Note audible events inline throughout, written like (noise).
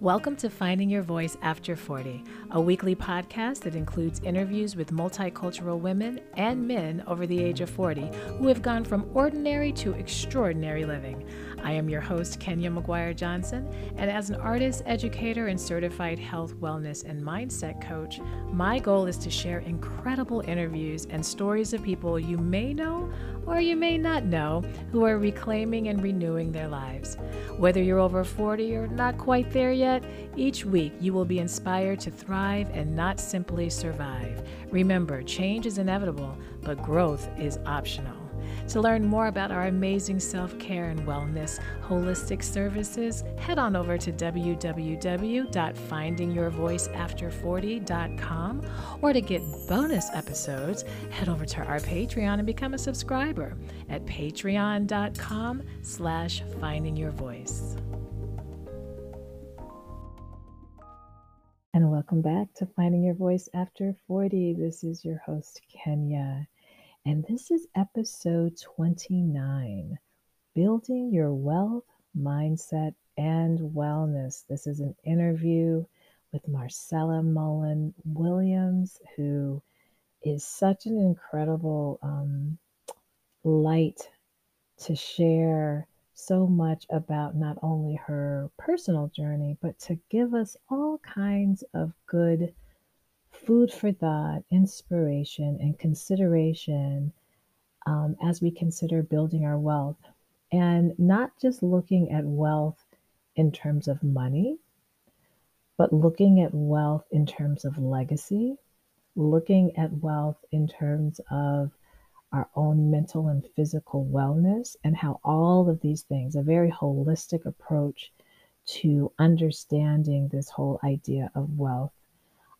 Welcome to Finding Your Voice After 40, a weekly podcast that includes interviews with multicultural women and men over the age of 40 who have gone from ordinary to extraordinary living. I am your host, Kenya McGuire Johnson, and as an artist, educator, and certified health, wellness, and mindset coach, my goal is to share incredible interviews and stories of people you may know or you may not know who are reclaiming and renewing their lives. Whether you're over 40 or not quite there yet, each week you will be inspired to thrive and not simply survive. Remember, change is inevitable, but growth is optional. To learn more about our amazing self care and wellness holistic services, head on over to www.findingyourvoiceafter40.com or to get bonus episodes, head over to our Patreon and become a subscriber at patreon.com slash findingyourvoice. And welcome back to Finding Your Voice After 40. This is your host, Kenya. And this is episode 29 Building Your Wealth, Mindset, and Wellness. This is an interview with Marcella Mollon Williams, who is such an incredible um, light to share so much about not only her personal journey, but to give us all kinds of good food for thought, inspiration, and consideration um, as we consider building our wealth. And not just looking at wealth in terms of money, but looking at wealth in terms of legacy, looking at wealth in terms of our own mental and physical wellness, and how all of these things, a very holistic approach to understanding this whole idea of wealth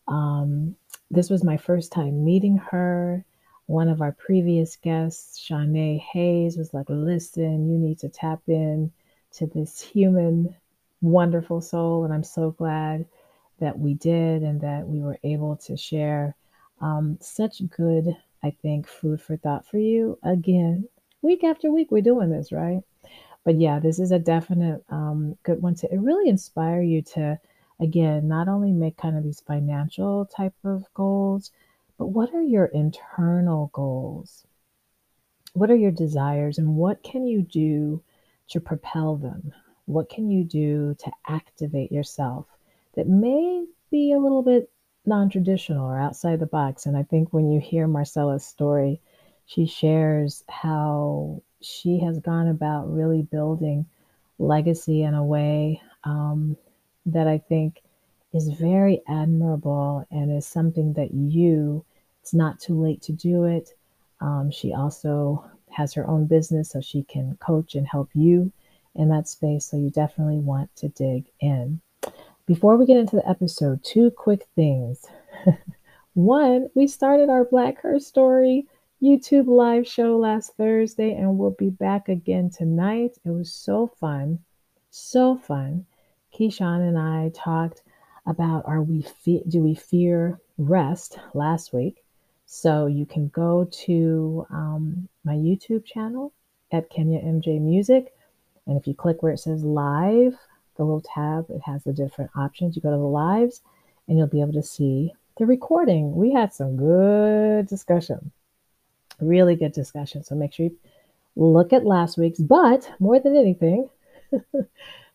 um, this was my first time meeting her. One of our previous guests, Shanae Hayes, was like, listen, you need to tap in to this human, wonderful soul. And I'm so glad that we did and that we were able to share um, such good, I think, food for thought for you. Again, week after week, we're doing this, right? But yeah, this is a definite um, good one to really inspire you to again, not only make kind of these financial type of goals, but what are your internal goals? What are your desires and what can you do to propel them? What can you do to activate yourself that may be a little bit non traditional or outside the box? And I think when you hear Marcella's story, she shares how she has gone about really building legacy in a way um, that I think is very admirable and is something that you, it's not too late to do it. Um, she also has her own business, so she can coach and help you in that space. So you definitely want to dig in. Before we get into the episode, two quick things. (laughs) One, we started our Black Her Story YouTube live show last Thursday, and we'll be back again tonight. It was so fun, so fun. Keisean and I talked about are we fe- do we fear rest last week. So you can go to um, my YouTube channel at Kenya MJ Music, and if you click where it says live, the little tab, it has the different options. You go to the lives, and you'll be able to see the recording. We had some good discussion, really good discussion. So make sure you look at last week's. But more than anything. (laughs)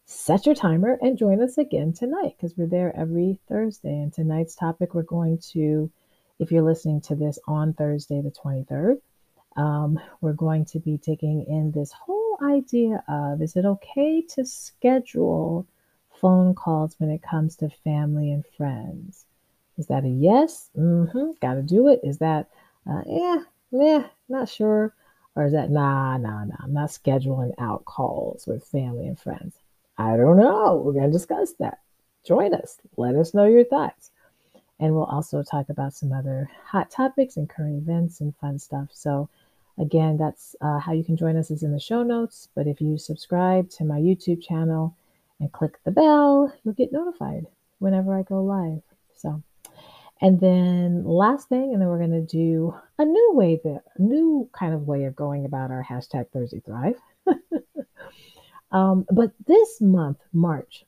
set your timer and join us again tonight because we're there every Thursday. And tonight's topic, we're going to, if you're listening to this on Thursday, the 23rd, um, we're going to be digging in this whole idea of is it okay to schedule phone calls when it comes to family and friends? Is that a yes? Mm-hmm, got to do it. Is that, uh, yeah, yeah, not sure? Or is that, nah, nah, nah, I'm not scheduling out calls with family and friends? I don't know. We're going to discuss that. Join us. Let us know your thoughts. And we'll also talk about some other hot topics and current events and fun stuff. So, again, that's uh, how you can join us is in the show notes. But if you subscribe to my YouTube channel and click the bell, you'll get notified whenever I go live. So, and then last thing, and then we're going to do a new way, a new kind of way of going about our hashtag Thursday Thrive. (laughs) Um, but this month, March,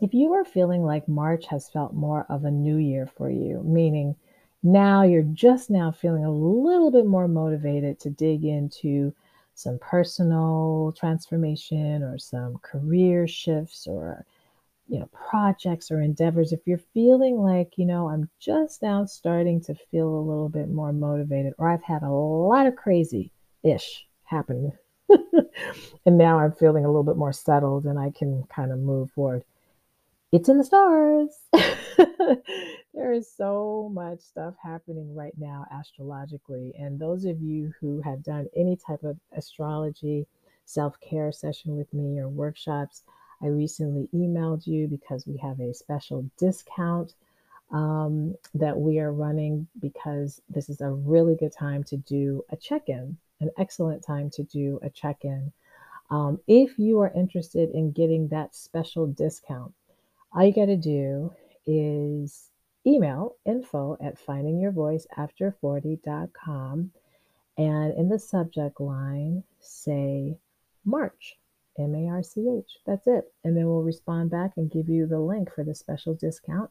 if you are feeling like March has felt more of a new year for you, meaning now you're just now feeling a little bit more motivated to dig into some personal transformation or some career shifts or you know projects or endeavors if you're feeling like you know i'm just now starting to feel a little bit more motivated or i've had a lot of crazy ish happen (laughs) and now i'm feeling a little bit more settled and i can kind of move forward. It's in the stars. (laughs) There is so much stuff happening right now astrologically and those of you who have done any type of astrology self-care session with me or workshops I recently emailed you because we have a special discount um, that we are running because this is a really good time to do a check in, an excellent time to do a check in. Um, if you are interested in getting that special discount, all you got to do is email info at findingyourvoiceafter40.com and in the subject line say March M A R C H. That's it. And then we'll respond back and give you the link for the special discount.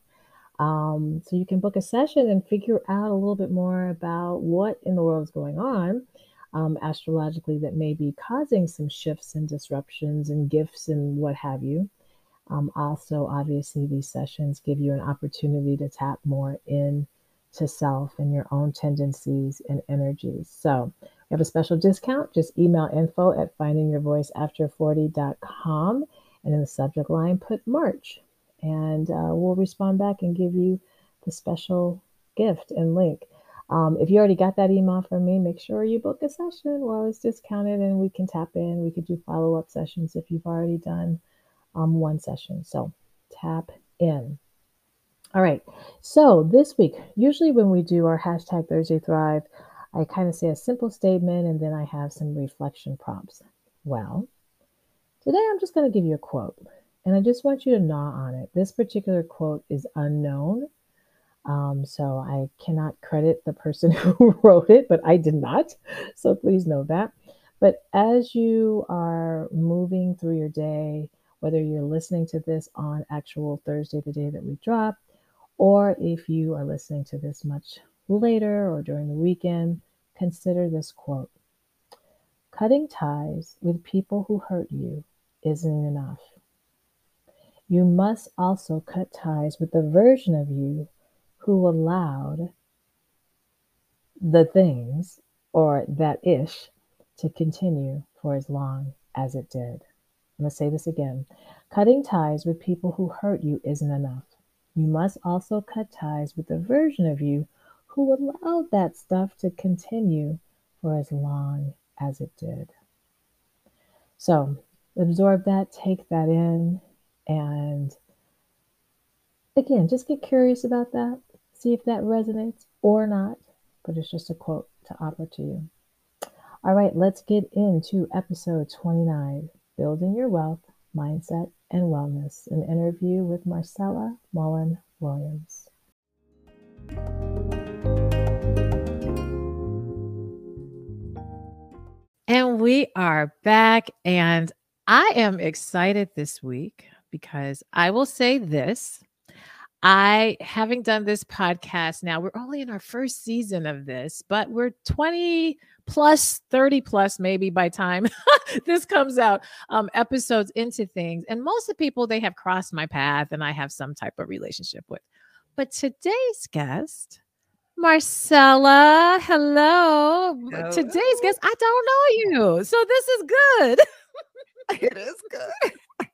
Um, so you can book a session and figure out a little bit more about what in the world is going on um, astrologically that may be causing some shifts and disruptions and gifts and what have you. Um, also, obviously, these sessions give you an opportunity to tap more in to self and your own tendencies and energies. So, we have a special discount. Just email info at findingyourvoiceafter40.com and in the subject line put March. And uh, we'll respond back and give you the special gift and link. Um, if you already got that email from me, make sure you book a session while it's discounted and we can tap in. We could do follow up sessions if you've already done um, one session. So tap in. All right. So this week, usually when we do our hashtag Thursday Thrive, I kind of say a simple statement and then I have some reflection prompts. Well, today I'm just going to give you a quote and I just want you to gnaw on it. This particular quote is unknown. Um, so I cannot credit the person (laughs) who wrote it, but I did not. So please know that. But as you are moving through your day, whether you're listening to this on actual Thursday, the day that we drop, or if you are listening to this much later or during the weekend, consider this quote Cutting ties with people who hurt you isn't enough. You must also cut ties with the version of you who allowed the things or that ish to continue for as long as it did. I'm going to say this again. Cutting ties with people who hurt you isn't enough. You must also cut ties with the version of you who allowed that stuff to continue for as long as it did. So absorb that, take that in, and again, just get curious about that. See if that resonates or not, but it's just a quote to offer to you. All right, let's get into episode 29 Building Your Wealth, Mindset, and Wellness, an interview with Marcella Mollon Williams. And we are back, and I am excited this week because I will say this. I, having done this podcast now, we're only in our first season of this, but we're 20 plus, 30 plus, maybe by time (laughs) this comes out, um, episodes into things. And most of the people, they have crossed my path and I have some type of relationship with. But today's guest Marcella, hello. hello. Today's guest, I don't know you. So this is good. (laughs) it is good.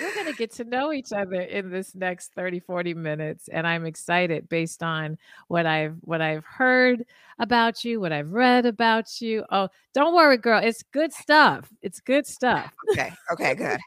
We're going to get to know each other in this next 30 40 minutes and I'm excited based on what I've what I've heard about you, what I've read about you. Oh, don't worry girl, it's good stuff. It's good stuff. Okay. Okay, good.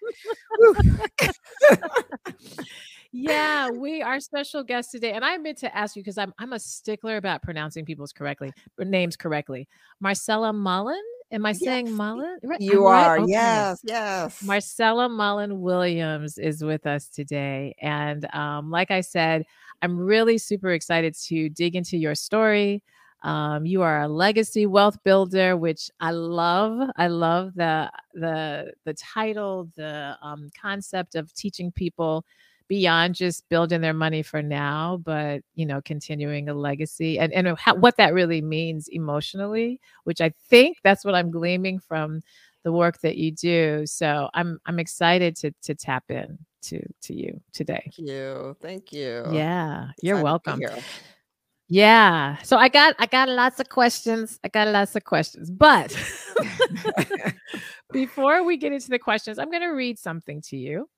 (laughs) yeah, (laughs) we are special guest today, and I meant to ask you because I'm I'm a stickler about pronouncing people's correctly names correctly. Marcella Mollon. Am I yes. saying Mollon? You I'm are. Right? Okay. Yes, yes. Marcella Mollon Williams is with us today, and um, like I said, I'm really super excited to dig into your story. Um, you are a legacy wealth builder, which I love. I love the the the title, the um, concept of teaching people beyond just building their money for now, but you know, continuing a legacy and and how, what that really means emotionally. Which I think that's what I'm gleaming from the work that you do. So I'm I'm excited to to tap in to to you today. Thank you. Thank you. Yeah, you're welcome. Yeah. So I got I got lots of questions. I got lots of questions. But (laughs) (laughs) before we get into the questions, I'm going to read something to you.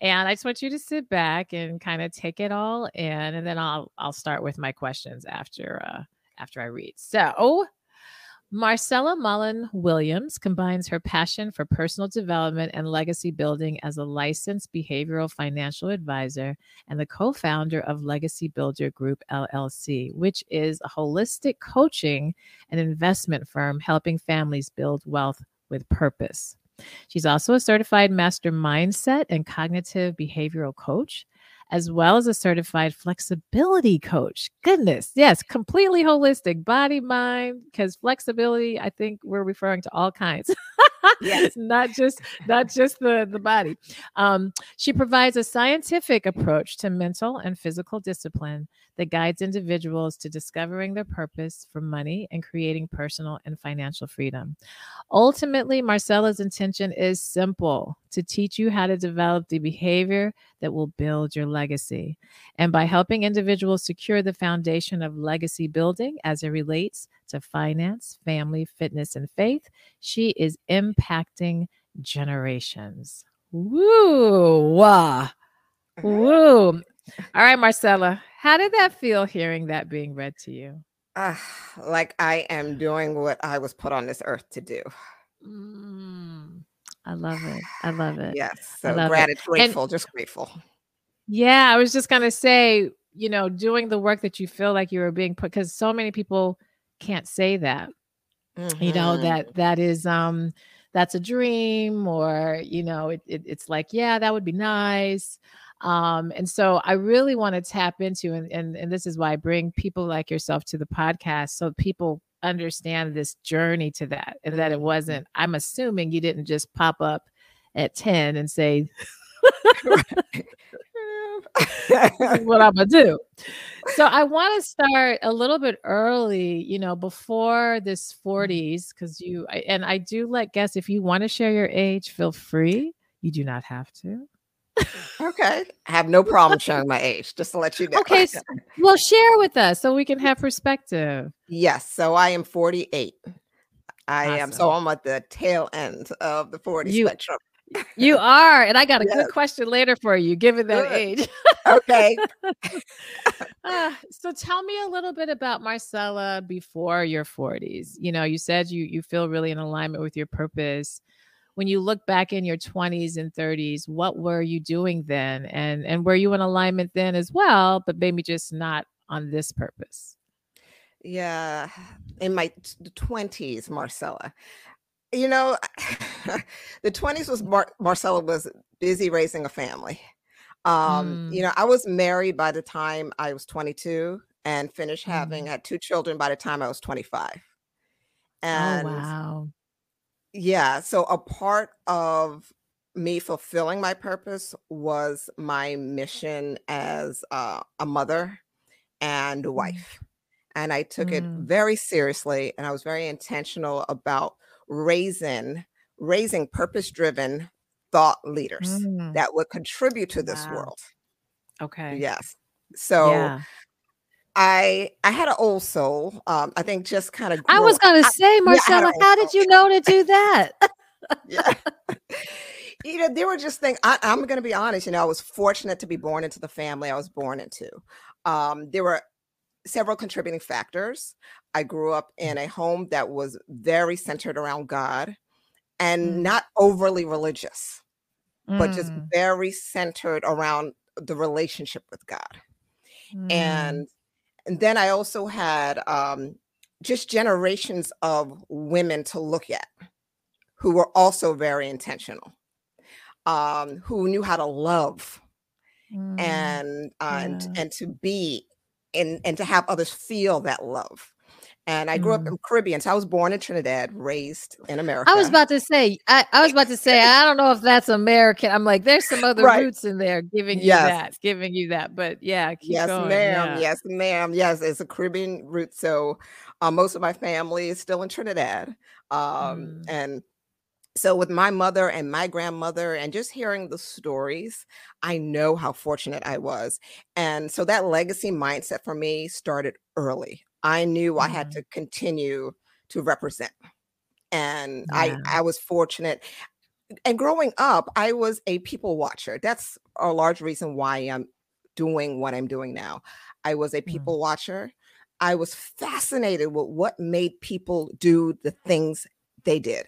And I just want you to sit back and kind of take it all in and then I'll I'll start with my questions after uh after I read. So, Marcella Mollon Williams combines her passion for personal development and legacy building as a licensed behavioral financial advisor and the co founder of Legacy Builder Group LLC, which is a holistic coaching and investment firm helping families build wealth with purpose. She's also a certified master mindset and cognitive behavioral coach as well as a certified flexibility coach. Goodness, yes, completely holistic body, mind, because flexibility, I think we're referring to all kinds. yes, (laughs) not just not just the the body. Um, she provides a scientific approach to mental and physical discipline that guides individuals to discovering their purpose for money and creating personal and financial freedom. Ultimately, Marcella's intention is simple to teach you how to develop the behavior that will build your legacy. And by helping individuals secure the foundation of legacy building as it relates to finance, family, fitness, and faith, she is impacting generations. Woo! Wah. Uh-huh. Woo! All right, Marcella, how did that feel hearing that being read to you? Uh, like I am doing what I was put on this earth to do. Mm, I love it. I love it. Yes. So gratitude, grateful, and, just grateful. Yeah, I was just gonna say, you know, doing the work that you feel like you were being put because so many people can't say that. Mm-hmm. You know, mm-hmm. that that is um that's a dream, or you know, it, it it's like, yeah, that would be nice. Um, and so I really want to tap into, and, and, and this is why I bring people like yourself to the podcast so people understand this journey to that and that it mm-hmm. wasn't, I'm assuming you didn't just pop up at 10 and say, (laughs) (laughs) what I'm gonna do. So I want to start a little bit early, you know, before this 40s, mm-hmm. because you and I do let guests if you want to share your age, feel free. You do not have to okay. I have no problem showing my age, just to let you know. Okay. So, well, share with us so we can have perspective. Yes. So I am 48. I awesome. am so I'm at the tail end of the 40 you, spectrum. you are. And I got a yes. good question later for you, given that good. age. okay. (laughs) uh, so tell me a little bit about Marcella before your 40s. You know, you said you you feel really in alignment with your purpose when you look back in your 20s and 30s what were you doing then? And and were you in alignment then as well but maybe just not on this purpose? Yeah (sighs) in my 20s marcella. You know (laughs) the 20s was Mar- marcella was busy raising a family. Um mm. you know i was married by the time i was 22 and finished having mm. had two children by the time i was 25 and oh, wow yeah. So a part of me fulfilling my purpose was my mission as uh, a mother and a mm. wife. And I took it mm. very seriously and I was very intentional about raising raising purpose-driven thought leaders Mm. that would contribute to this Wow. world. Okay. Yes. So Yeah. I I had an old soul. Um, I think just kind of. I was gonna say, Marcella, yeah, how did you know to do that? (laughs) yeah. (laughs) you know, there were just things. I, am going to be honest. You know, I was fortunate to be born into the family I was born into. Um, there were several contributing factors. I grew up mm. in a home that was very centered around God, and mm. not overly religious, mm. but just mm. very centered around the relationship with God. Mm. And and then I also had um, just generations of women to look at who were also very intentional, um, who knew how to love mm, and uh, yeah. and and to be and and to have others feel that love. And I grew mm. up in Caribbean. So I was born in Trinidad, raised in America. I was about to say, I, I was about to say, I don't know if that's American. I'm like, there's some (laughs) other right. roots in there giving you yes. that, giving you that. But yeah, yes, going. ma'am. Yeah. Yes, ma'am. Yes, it's a Caribbean root. So uh, most of my family is still in Trinidad. Um, mm. And so with my mother and my grandmother and just hearing the stories i know how fortunate i was and so that legacy mindset for me started early I knew mm-hmm. I had mm-hmm. to continue to represent. And yeah. I I was fortunate. And growing up, I was a people watcher. That's a large reason why I'm doing what I'm doing now. I was a mm. people mm-hmm. watcher. I was fascinated with what made people do the things they did.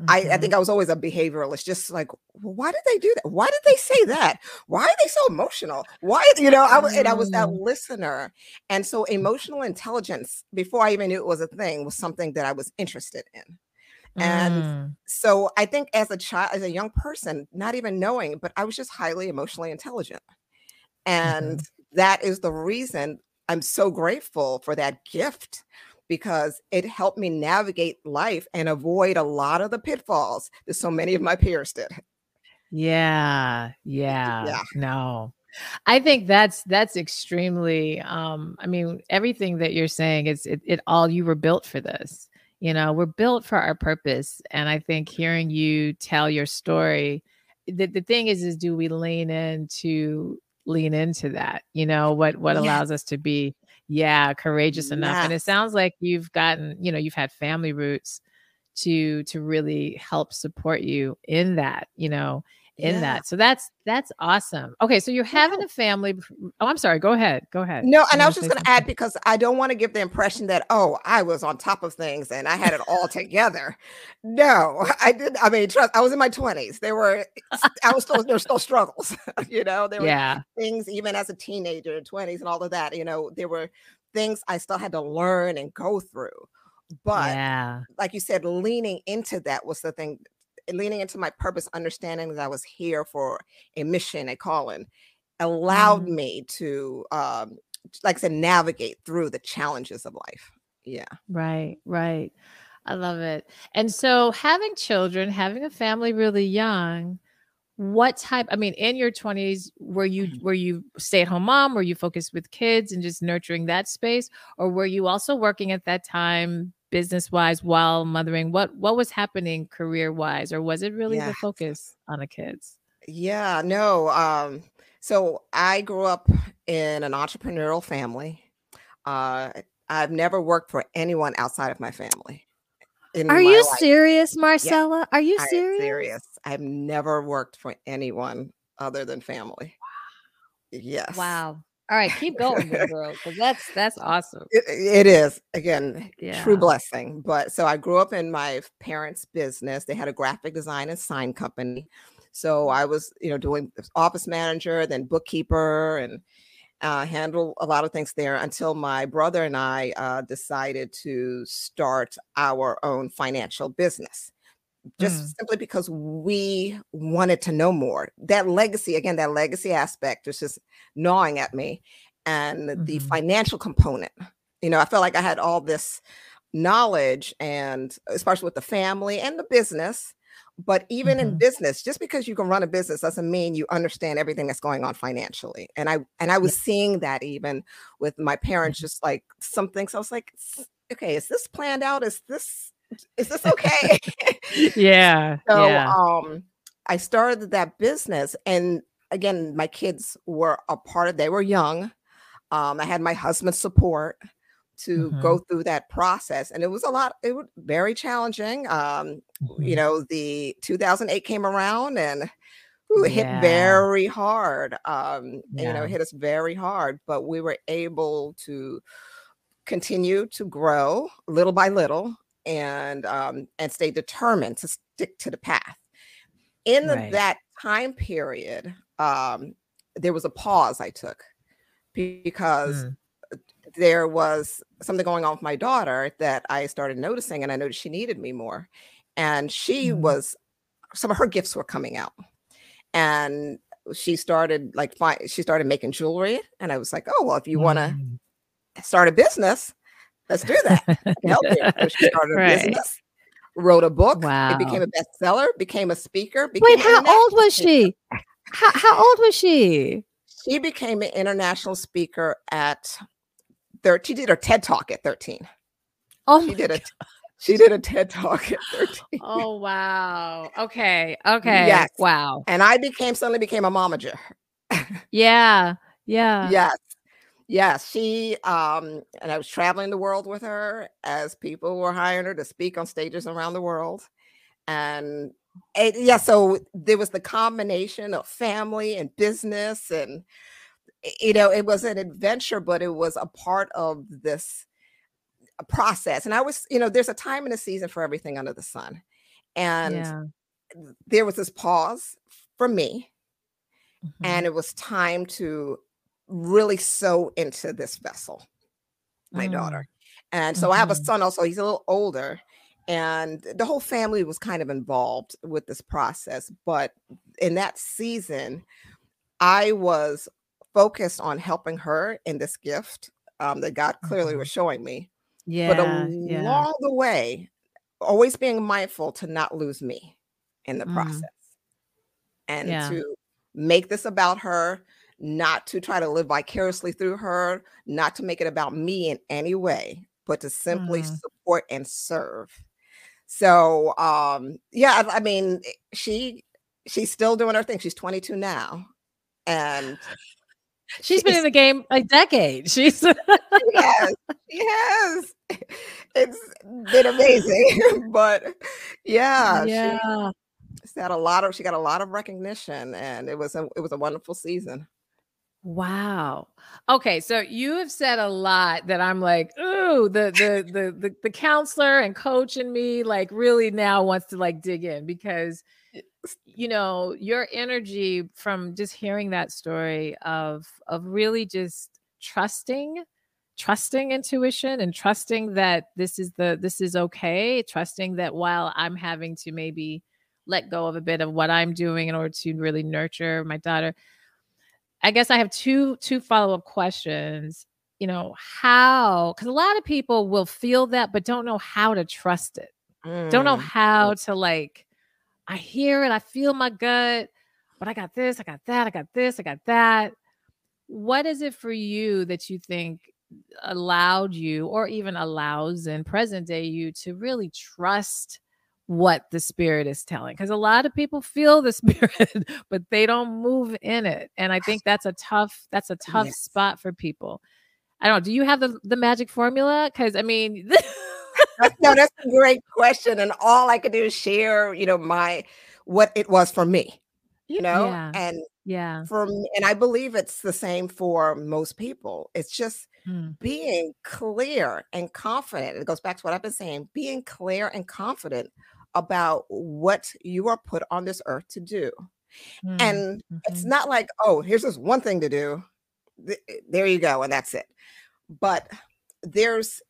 Mm-hmm. I, I, think mm-hmm. I was always a behavioralist, just like, well, why did they do that? Why did they say that? Why are they so emotional? Why, you know, I was, and I was that mm. listener. And so emotional intelligence, before I even knew it was a thing, was something that I was interested in. And mm. so I think as a child, as a young person, not even knowing, but I was just highly emotionally intelligent. And mm-hmm. that is the reason I'm so grateful for that gift because it helped me navigate life and avoid a lot of the pitfalls that so many of my peers did. Yeah, yeah, yeah. No. I think that's that's extremely um I mean everything that you're saying is it, it all you were built for this. You know, we're built for our purpose and I think hearing you tell your story the, the thing is is do we lean into lean into that you know what what yes. allows us to be yeah courageous enough and it sounds like you've gotten you know you've had family roots to to really help support you in that you know in yeah. that so that's that's awesome. Okay so you're having a family oh i'm sorry go ahead go ahead. No and i was just going to add because i don't want to give the impression that oh i was on top of things and i had it all together. No (laughs) i did i mean trust i was in my 20s there were i was still there's still struggles (laughs) you know there were yeah. things even as a teenager in 20s and all of that you know there were things i still had to learn and go through. But yeah. like you said leaning into that was the thing leaning into my purpose, understanding that I was here for a mission, a calling, allowed mm. me to, um, like I said, navigate through the challenges of life. Yeah. Right, right. I love it. And so, having children, having a family really young, what type i mean in your 20s were you mm-hmm. were you stay at home mom were you focused with kids and just nurturing that space or were you also working at that time business wise while mothering what what was happening career wise or was it really yeah. the focus on the kids? Yeah no um so i grew up in an entrepreneurial family. Uh i've never worked for anyone outside of my family are you life. serious marcella? Yeah, are you serious? serious. I've never worked for anyone other than family. Wow. Yes. Wow all right, keep going, (laughs) girl, because that's that's awesome. It, it is again yeah. true blessing. But so I grew up in my parents' business. They had a graphic design and sign company. So I was, you know, doing office manager, then bookkeeper, and uh, handle a lot of things there until my brother and I uh, decided to start our own financial business just mm. simply because we wanted to know more. That legacy, again, that legacy aspect was just gnawing at me. And mm-hmm. the financial component, you know, I felt like I had all this knowledge and especially with the family and the business. But even mm-hmm. in business, just because you can run a business doesn't mean you understand everything that's going on financially. And I and I was yeah. seeing that even with my parents, mm-hmm. just like some things. I was like, okay, is this planned out? Is this is this okay? (laughs) yeah. so yeah. um I started that business and again my kids were a part of they were young. Um I had my husband's support to mm-hmm. go through that process and it was a lot it was very challenging. Um mm-hmm. you know the 2008 came around and ooh, it yeah. hit very hard. Um yeah. you know it hit us very hard but we were able to continue to grow little by little and um, and stay determined to stick to the path. In right. that time period, um, there was a pause I took because mm. there was something going on with my daughter that I started noticing, and I noticed she needed me more. And she mm. was some of her gifts were coming out, and she started like she started making jewelry, and I was like, oh well, if you want to mm. start a business, let's do that. help you. So she started a (laughs) business, wrote a book. Wow. It became a bestseller, became a speaker. Became Wait, how old was she? How, how old was she? She became an international speaker at 13. She did her TED talk at 13. Oh, she did it. She did a TED talk at 13. Oh wow. Okay. Okay. Yes. Wow. And I became suddenly became a momager. (laughs) yeah. Yeah. Yes. Yes. She um and I was traveling the world with her as people were hiring her to speak on stages around the world. And it, yeah, so there was the combination of family and business and you know, it was an adventure, but it was a part of this process. And I was, you know, there's a time and a season for everything under the sun. And yeah. there was this pause for me. Mm-hmm. And it was time to really so into this vessel, my mm. daughter. And so mm-hmm. I have a mm-hmm. son also, he's a little older. And the whole family was kind of involved with this process. But in that season, I was focused on helping her in this gift um, that God clearly mm-hmm. was showing me. Yeah. But along yeah. the way, always being mindful to not lose me in the mm. process and yeah. to make this about her, not to try to live vicariously through her, not to make it about me in any way, but to simply mm. support and serve. So um yeah, I, I mean eh, she she's still doing her thing. She's 22 now. And She's been in the game a decade. She's yes, yes. It's been amazing, (laughs) but yeah, yeah. She, she had a lot of. She got a lot of recognition, and it was a it was a wonderful season. Wow. Okay, so you have said a lot that I'm like, ooh, the the the the, the counselor and coach in me like really now wants to like dig in because you know your energy from just hearing that story of of really just trusting trusting intuition and trusting that this is the this is okay trusting that while i'm having to maybe let go of a bit of what i'm doing in order to really nurture my daughter i guess i have two two follow-up questions you know how because a lot of people will feel that but don't know how to trust it mm. don't know mm. how to like I hear it, I feel my gut, but I got this, I got that, I got this, I got that. What is it for you that you think allowed you, or even allows in present day you, to really trust what the spirit is telling? Because a lot of people feel the (laughs) spirit, but they don't move in it. And I think that's a tough, that's a tough yes. spot for people. I don't know. Do you have the, the magic formula? Because I mean, (laughs) no, that's a great question. And all I could do is share, you know, my what it was for me, you know, yeah. and yeah, for me, and I believe it's the same for most people. It's just hmm. being clear and confident. It goes back to what I've been saying, being clear and confident about what you are put on this earth to do. Hmm. And mm-hmm. it's not like, oh, here's this one thing to do. There you go, and that's it. But there's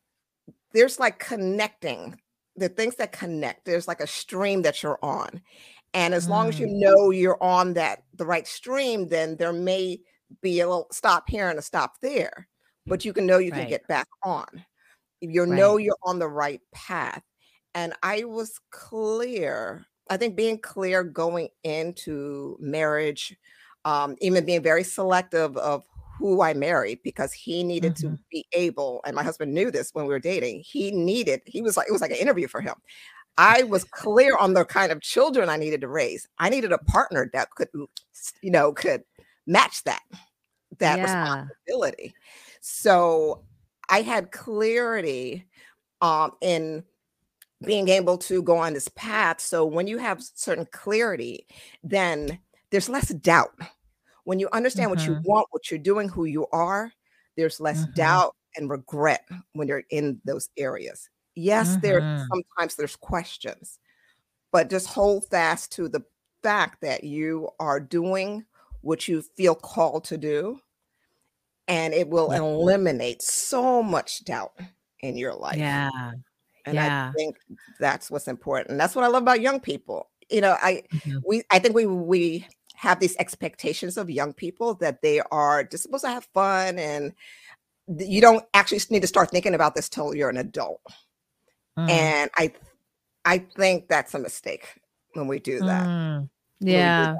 there's like connecting the things that connect. There's like a stream that you're on. And as mm. long as you mm. know you're on that the right stream, then there may be a little stop here and a stop there, but you can know you right. can get back on. You right. know you're on the right path. And I was clear. I think being clear going into marriage, um, even being very selective of who I married because he needed mm-hmm. to be able, and my husband knew this when we were dating. He needed, he was like, it was like an interview for him. I was clear on the kind of children I needed to raise. I needed a partner that could, you know, could match that, that yeah. responsibility. So I had clarity um, in being able to go on this path. So when you have certain clarity, then there's less doubt when you understand mm-hmm. what you mm-hmm. want, what you're doing, who you are, there's less mm-hmm. doubt and regret when you're in those areas. Yes, mm-hmm. there sometimes there's questions, but just hold fast to the fact that you are doing what you feel called to do, and it will eliminate so much doubt in your life. Yeah. And yeah. I think that's what's important. That's what I love about young people. You know, I mm-hmm. we I think we we have these expectations of young people that they are just supposed to have fun and you don't actually need to start thinking about this till you're an adult. Mm. And I I think that's a mistake when we do that. Mm. Yeah.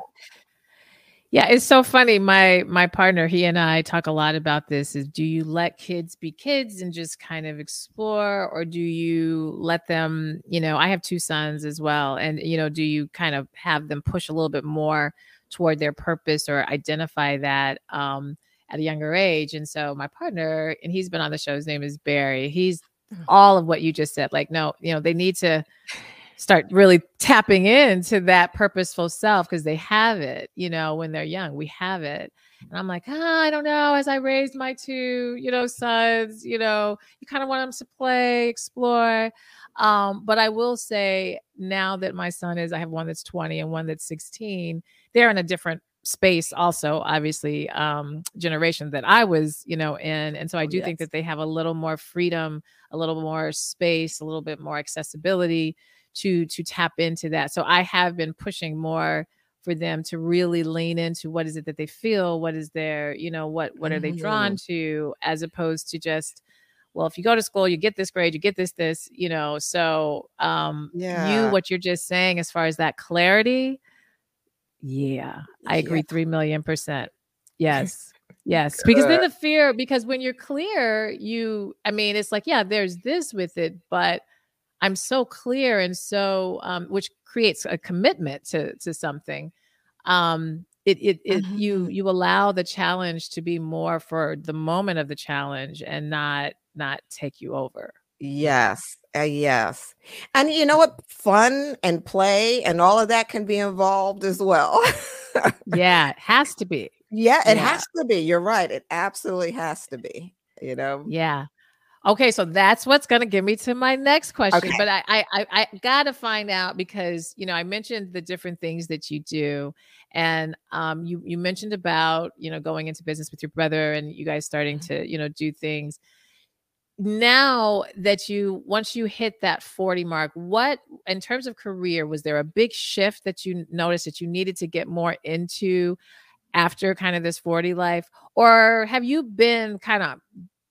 Yeah, it's so funny. My my partner, he and I talk a lot about this is do you let kids be kids and just kind of explore or do you let them, you know, I have two sons as well and you know, do you kind of have them push a little bit more toward their purpose or identify that um at a younger age. And so my partner, and he's been on the show, his name is Barry. He's mm. all of what you just said. Like, no, you know, they need to start really tapping into that purposeful self because they have it, you know, when they're young. We have it. And I'm like, oh, I don't know. As I raised my two, you know, sons, you know, you kind of want them to play, explore. Um, but I will say now that my son is, I have one that's 20 and one that's 16, they're in a different space also obviously um generation that i was you know in and so i oh, do yes. think that they have a little more freedom a little more space a little bit more accessibility to to tap into that so i have been pushing more for them to really lean into what is it that they feel what is their you know what what are they drawn mm-hmm. to as opposed to just well if you go to school you get this grade you get this this you know so um yeah. you what you're just saying as far as that clarity yeah, I agree yeah. 3 million percent. (laughs) Yes. Yes. Because then the fear, because when you're clear, you, I mean, it's like, yeah, there's this with it, but I'm so clear and so, um, which creates a commitment to, to something. Um, it, it, it mm-hmm. you, you allow the challenge to be more for the moment of the challenge and not, not take you over. Yes. Uh, yes. And you know what? Fun and play and all of that can be involved as well. yeah, it (laughs) has to be. Yeah, it yeah. has to be. You're right. It absolutely has to be. You know? Yeah. Okay, so that's what's going to get me to my next question. Okay. But I, I, I, I got to find out because you know I mentioned the different things that you do, and um, you you mentioned about you know going into business with your brother and you guys starting mm-hmm. to you know do things now that you once you hit that 40 mark what in terms of career was there a big shift that you noticed that you needed to get more into after kind of this 40 life or have you been kind of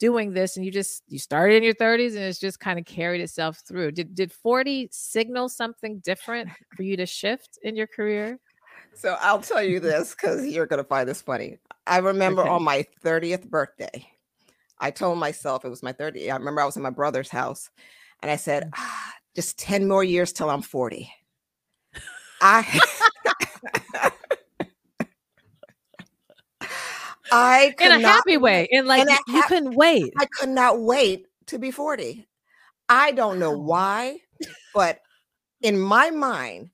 doing this and you just you started in your 30s and it's just kind of carried itself through did did 40 signal something different for you to shift in your career so i'll tell you (laughs) this because you're going to find this funny i remember okay. on my 30th birthday I told myself it was my 30. I remember I was in my brother's house and I said, mm. ah, just 10 more years till I'm 40. I (laughs) (laughs) I in a not, happy way. In like you ha- couldn't wait. I could not wait to be 40. I don't know why, but in my mind,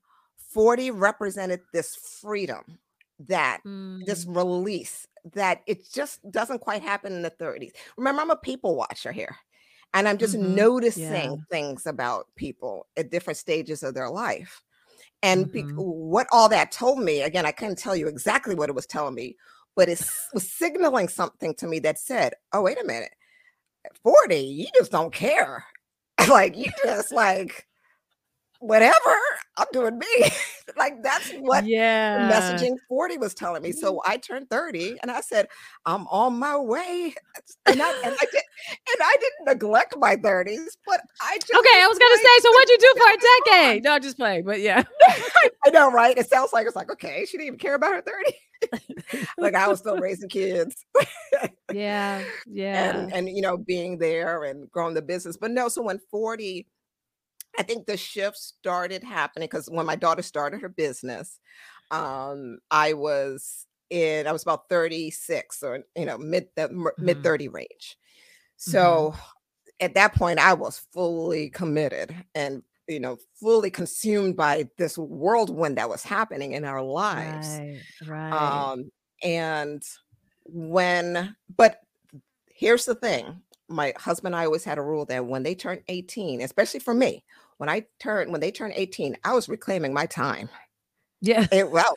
40 represented this freedom that mm. this release that it just doesn't quite happen in the 30s. Remember, I'm a people watcher here. And I'm just mm-hmm. noticing yeah. things about people at different stages of their life. And mm-hmm. be- what all that told me, again, I couldn't tell you exactly what it was telling me, but it was signaling something to me that said, oh, wait a minute, 40, you just don't care. (laughs) like, you just like, whatever i'm doing me. (laughs) Like that's what yeah. messaging 40 was telling me. Mm-hmm. So i turned 30 and i said i'm on my way. And i and i did and i didn't neglect my 30s but i just okay i was gonna say so what'd you do for a (laughs) decade? No just playing but yeah. (laughs) I know right? It sounds like it's like okay she didn't even care about her 30 like i was still raising kids. Yeah yeah. and, and you know being there and growing the business. But no so when 40 I think the shift started happening because when my daughter started her business, um, I was in I was about 36 or you know mid the mm-hmm. mid 30 range. Mm-hmm. So mm-hmm. at that point I was fully committed and you know fully consumed by this whirlwind that was happening in our lives. Right. Right. Um and when but here's the thing my husband and I always had a rule that when they turn 18, especially for me, when I turned when they turned 18, I was reclaiming my time. Yeah. It, well,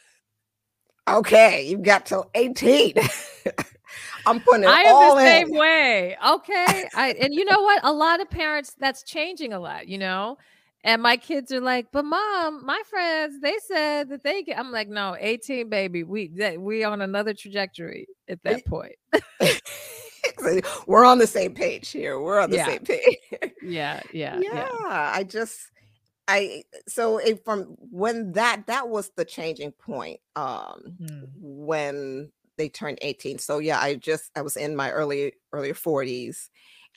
okay, you've got till 18. (laughs) I'm putting it I am all the same in. way. Okay. I and you know what? A lot of parents that's changing a lot, you know. And my kids are like, but mom, my friends, they said that they get. I'm like, no, 18, baby. We that we on another trajectory at that point. (laughs) (laughs) (laughs) we're on the same page here. We're on the Yeah. same page. (laughs) Yeah, yeah, yeah, yeah. I just I so it, from when that that was the changing point um Mm, when they turned 18. So yeah, I just I was in my early earlier 40s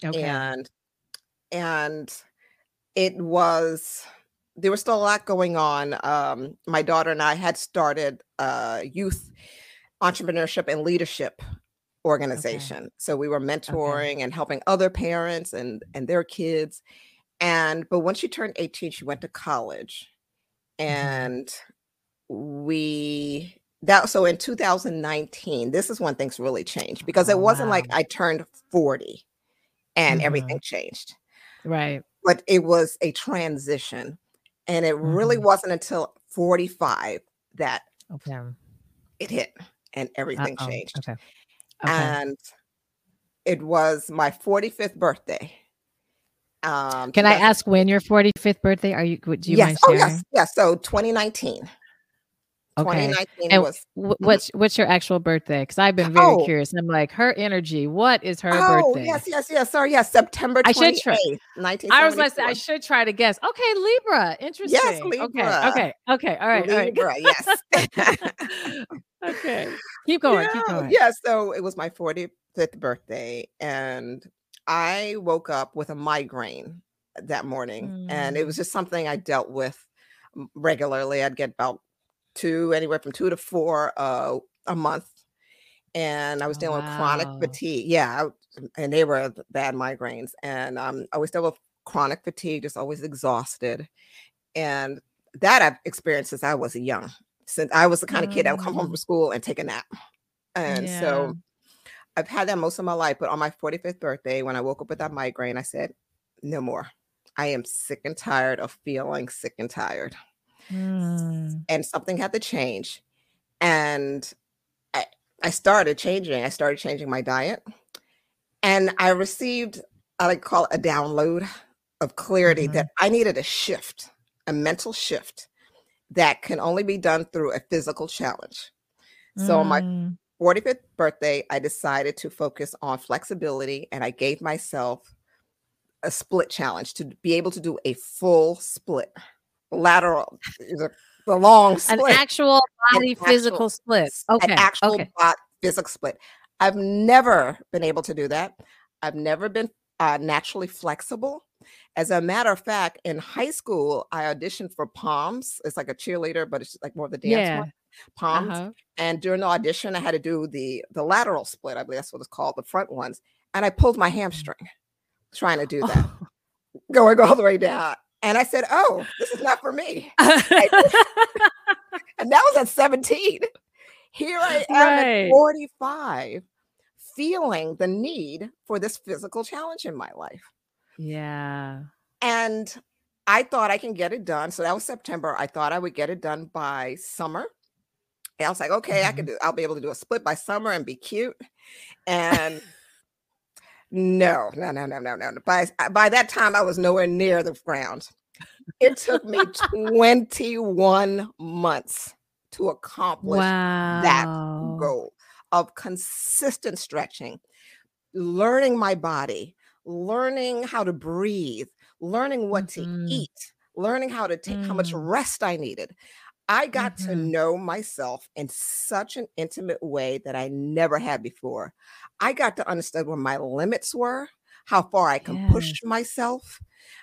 Okay. and and it was there was still a lot going on. Um my daughter and I had started a youth entrepreneurship and leadership organization. So we were mentoring and helping other parents and and their kids. And but when she turned 18, she went to college. Mhm. And we that so in 2019, this is when things really changed because Oh, it wasn't like. I turned 40 and Mhm. everything changed, Right. but it was a transition. And it really Mhm. wasn't until 45 that Okay. it hit and everything Uh-oh. changed. Okay. Okay. And it was my 45th birthday. Um, Can I ask when your 45th birthday? Are you do you Yes. mind Oh, sharing? yes. Yes. So 2019. Okay. 2019 And was wh- what's what's your actual birthday? Because I've been very Oh. curious. And I'm like, her energy. What is her birthday? Oh, birthday? yes, yes, yes. Sorry, yes, September I should 28th, try. 1974. I was like, I should try to guess. Okay, Libra. Interesting. Okay. Libra. Okay. Okay. All right. All right. Libra, yes. (laughs) okay. Keep (laughs) going. Keep going. yeah, so it was my 45th birthday, and I woke up with a migraine that morning, and it was Mm. just something I dealt with regularly. I'd get about two, anywhere from two to four uh, a month, and I was dealing with chronic fatigue. Yeah, I- and they were bad migraines, and um, I was dealing with chronic fatigue, just always exhausted, and that I've experienced since I was young. Since I was the kind of kid that would come home Mm. from school and take a nap. And Yeah. so I've had that most of my life. But on my 45th birthday, when I woke up with that migraine, I said, no more. I am sick and tired of feeling sick and tired. Mm. And something had to change. And I, I started changing. I started changing my diet. And I received, I like call it a download of clarity Mhm. that I needed a shift, a mental shift that can only be done through a physical challenge. So on my Mm. 45th birthday, I decided to focus on flexibility and I gave myself a split challenge to be able to do a full split, lateral, the, the long An split, actual an body actual, physical split. s- an actual Okay. bot physical split. I've never been able to do that. I've never been uh, naturally flexible. As a matter of fact, in high school, I auditioned for Poms. It's like a cheerleader, but it's like more of the dance Yeah. one. Poms. Uh-huh. And during the audition, I had to do the the lateral split. I believe that's what it's called, the front ones. And I pulled my hamstring trying to do that, Oh. going all the way down. And I said, "Oh, this is not for me." (laughs) And that was at 17. Here I am Right. at 45, feeling the need for this physical challenge in my life. yeah. And I thought I can get it done. So that was September. I thought I would get it done by summer. And I was like, okay, I Mhm. could do, I'll be able to do a split by summer and be cute. (laughs) And no, no, no, no, no, no. By by that time, I was nowhere near the ground. It took me 21 months to accomplish that goal of consistent stretching, learning my body, learning how to breathe, learning what to Mhm. eat, learning how to take how much Mm. rest I needed. I got to Mhm. know myself in such an intimate way that I never had before. I got to understand where my limits were, how far I can push myself,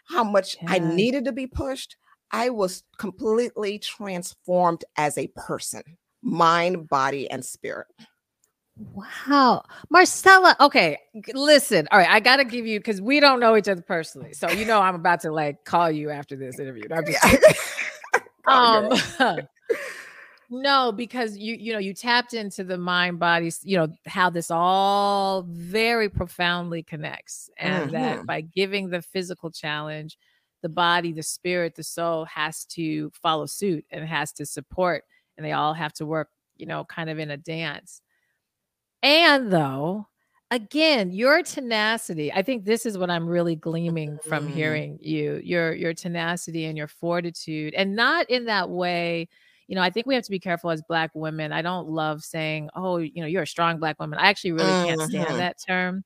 how much I needed to be pushed. I was completely transformed as a person, mind, body, and spirit. Wow. Marcella, okay, listen. All right, I got to give you cuz we don't know each other personally. So you know I'm about to like call you after this interview. (laughs) (laughs) um (laughs) no because you you know you tapped into the mind body you know how this all very profoundly connects and that Mhm. by giving the physical challenge the body the spirit the soul has to follow suit and has to support and they all have to work you know kind of in a dance and though again your tenacity i think this is what i'm really gleaming from Mm. hearing you your your tenacity and your fortitude and not in that way you know i think we have to be careful as black women i don't love saying oh you know you're a strong black woman i actually really can't stand Mhm. that term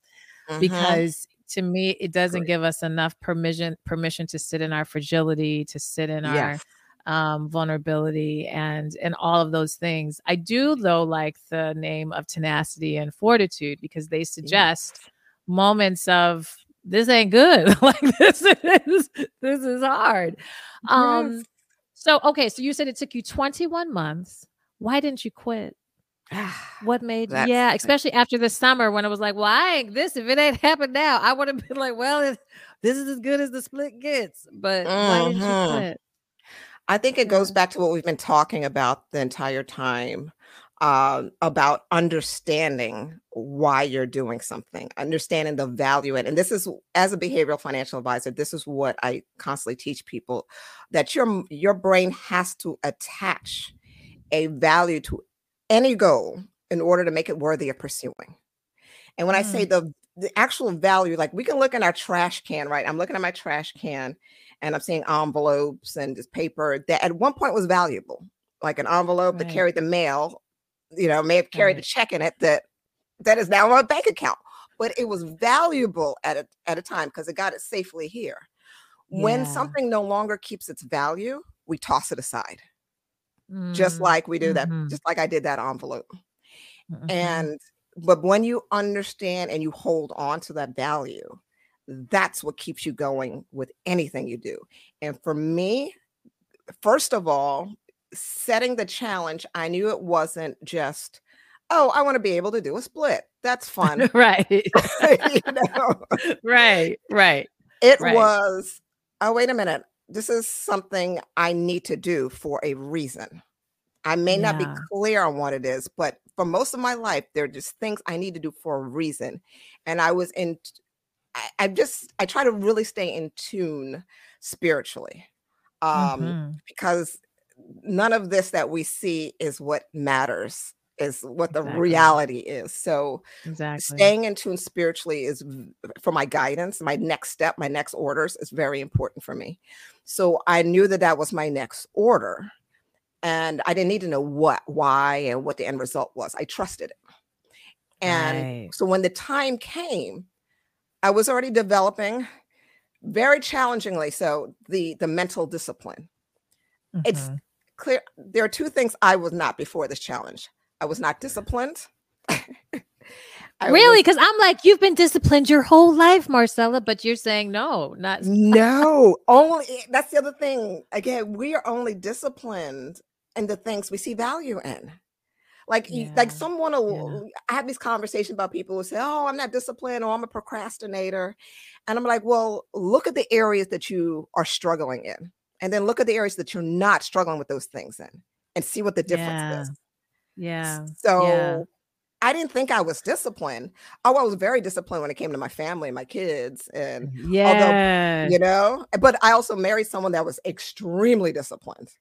mm-hmm. because to me it doesn't Great. give us enough permission permission to sit in our fragility to sit in our um, vulnerability and and all of those things. I do though like the name of tenacity and fortitude because they suggest yes. moments of this ain't good. (laughs) Like this is this is hard. Um yes. so okay so you said it took you 21 months. Why didn't you quit? (sighs) What made That's yeah especially after the summer when it was like well i ain't this if it ain't happened now i would have been like well (laughs) this is as good as the split gets. But mm-hmm. why didn't you quit i think it goes back to what we've been talking about the entire time uh, about understanding why you're doing something understanding the value in and this is as a behavioral financial advisor this is what i constantly teach people that your your brain has to attach a value to any goal in order to make it worthy of pursuing. And when mm. I say mm. the the actual value, like we can look in our trash can, right? I'm looking at my trash can and I'm seeing envelopes and just paper that at one point was valuable, like an envelope right. that carried the mail, you know, may have carried right. a check in it that that is now on my bank account. But it was valuable at a at a time because it got it safely here. Yeah. When something no longer keeps its value, we toss it aside just mm, like we do that, mm-hmm. just like I did that envelope. Mm-hmm. And but when you understand and you hold on to that value, that's what keeps you going with anything you do. And for me, first of all, setting the challenge, I knew it wasn't just, oh, I want to be able to do a split. That's fun. (laughs) right. (laughs) you know? (laughs) Right. Right. It right. was, oh, wait a minute this is something I need to do for a reason. I may yeah. not be clear on what it is, but for most of my life, there are just things I need to do for a reason. And I was in, I, I just, I try to really stay in tune spiritually um, mm-hmm. because none of this that we see is what matters is what the exactly. reality is. So exactly. staying in tune spiritually is for my guidance, my next step, my next orders is very important for me. So I knew that that was my next order. And I didn't need to know what, why, and what the end result was. I trusted it. And right. so when the time came, I was already developing very challengingly so the the mental discipline. Mm-hmm. It's clear there are two things I was not before this challenge. I was not disciplined. (laughs) really? Because I'm like, you've been disciplined your whole life, Marcella, but you're saying no, not no. only that's the other thing. Again, we are only disciplined in the things we see value in. Like, yeah. like someone will yeah. I have these conversations about people who say, Oh, I'm not disciplined or I'm a procrastinator. And I'm like, well, look at the areas that you are struggling in. And then look at the areas that you're not struggling with those things in and see what the difference yeah. is. Yeah. So. I didn't think I was disciplined. Oh, I was very disciplined when it came to my family and my kids. And yeah, although, you know, but I also married someone that was extremely disciplined.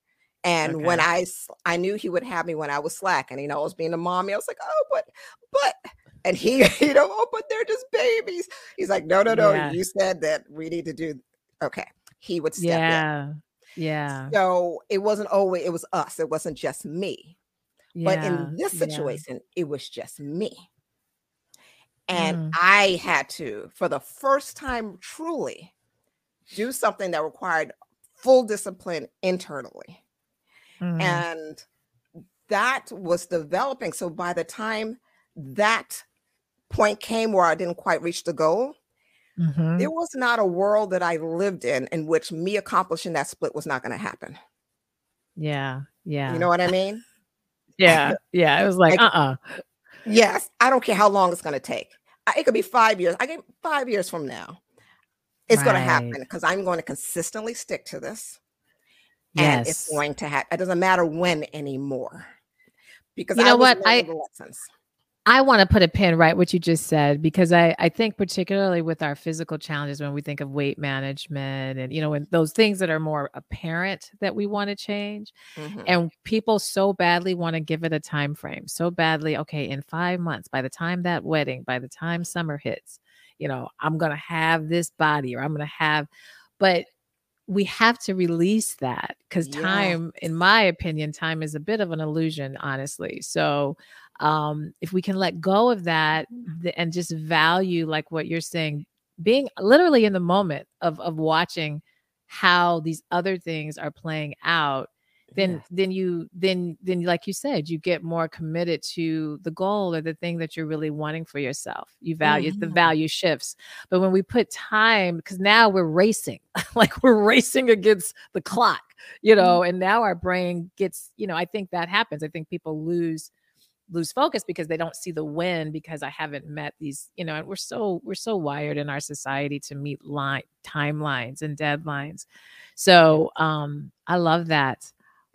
And okay. when I I knew he would have me when I was slack, and you know, I was being a mommy. I was like, oh, but but and he, (laughs) you know, oh, but they're just babies. He's like, no, no, no. Yeah. You said that we need to do okay. He would step yeah. in. Yeah. So it wasn't always, it was us. It wasn't just me. Yeah, but in this situation, yeah. it was just me. And mm. I had to, for the first time, truly do something that required full discipline internally. Mm. And that was developing. So by the time that point came where I didn't quite reach the goal, mm-hmm. there was not a world that I lived in in which me accomplishing that split was not going to happen. Yeah. Yeah. You know what I mean? Yeah, yeah. It was like, like uh-uh. Yes, I don't care how long it's going to take. It could be five years. I get five years from now. It's right. going to happen because I'm going to consistently stick to this. Yes. And it's going to happen. It doesn't matter when anymore. Because you know what? I. I want to put a pin right what you just said because I I think particularly with our physical challenges when we think of weight management and you know when those things that are more apparent that we want to change mm-hmm. and people so badly want to give it a time frame so badly okay in 5 months by the time that wedding by the time summer hits you know I'm going to have this body or I'm going to have but we have to release that because yeah. time in my opinion time is a bit of an illusion honestly so um, if we can let go of that th- and just value like what you're saying, being literally in the moment of of watching how these other things are playing out then then you then then like you said you get more committed to the goal or the thing that you're really wanting for yourself you value mm-hmm. the value shifts but when we put time because now we're racing (laughs) like we're racing against the clock you know mm-hmm. and now our brain gets you know i think that happens i think people lose lose focus because they don't see the win because I haven't met these, you know, and we're so we're so wired in our society to meet line timelines and deadlines. So um I love that.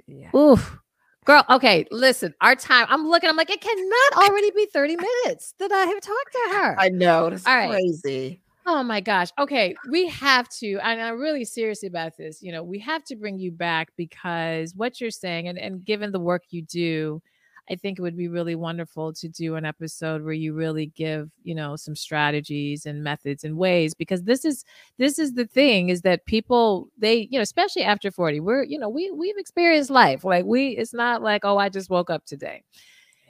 Yeah. Oof. Girl, okay, listen, our time. I'm looking, I'm like, it cannot already be 30 minutes that I have talked to her. I know. It's crazy. Oh my gosh. Okay. We have to, and I'm really serious about this. You know, we have to bring you back because what you're saying, and, and given the work you do, I think it would be really wonderful to do an episode where you really give, you know, some strategies and methods and ways because this is this is the thing is that people they, you know, especially after 40, we're, you know, we we've experienced life. Like we it's not like, oh, I just woke up today.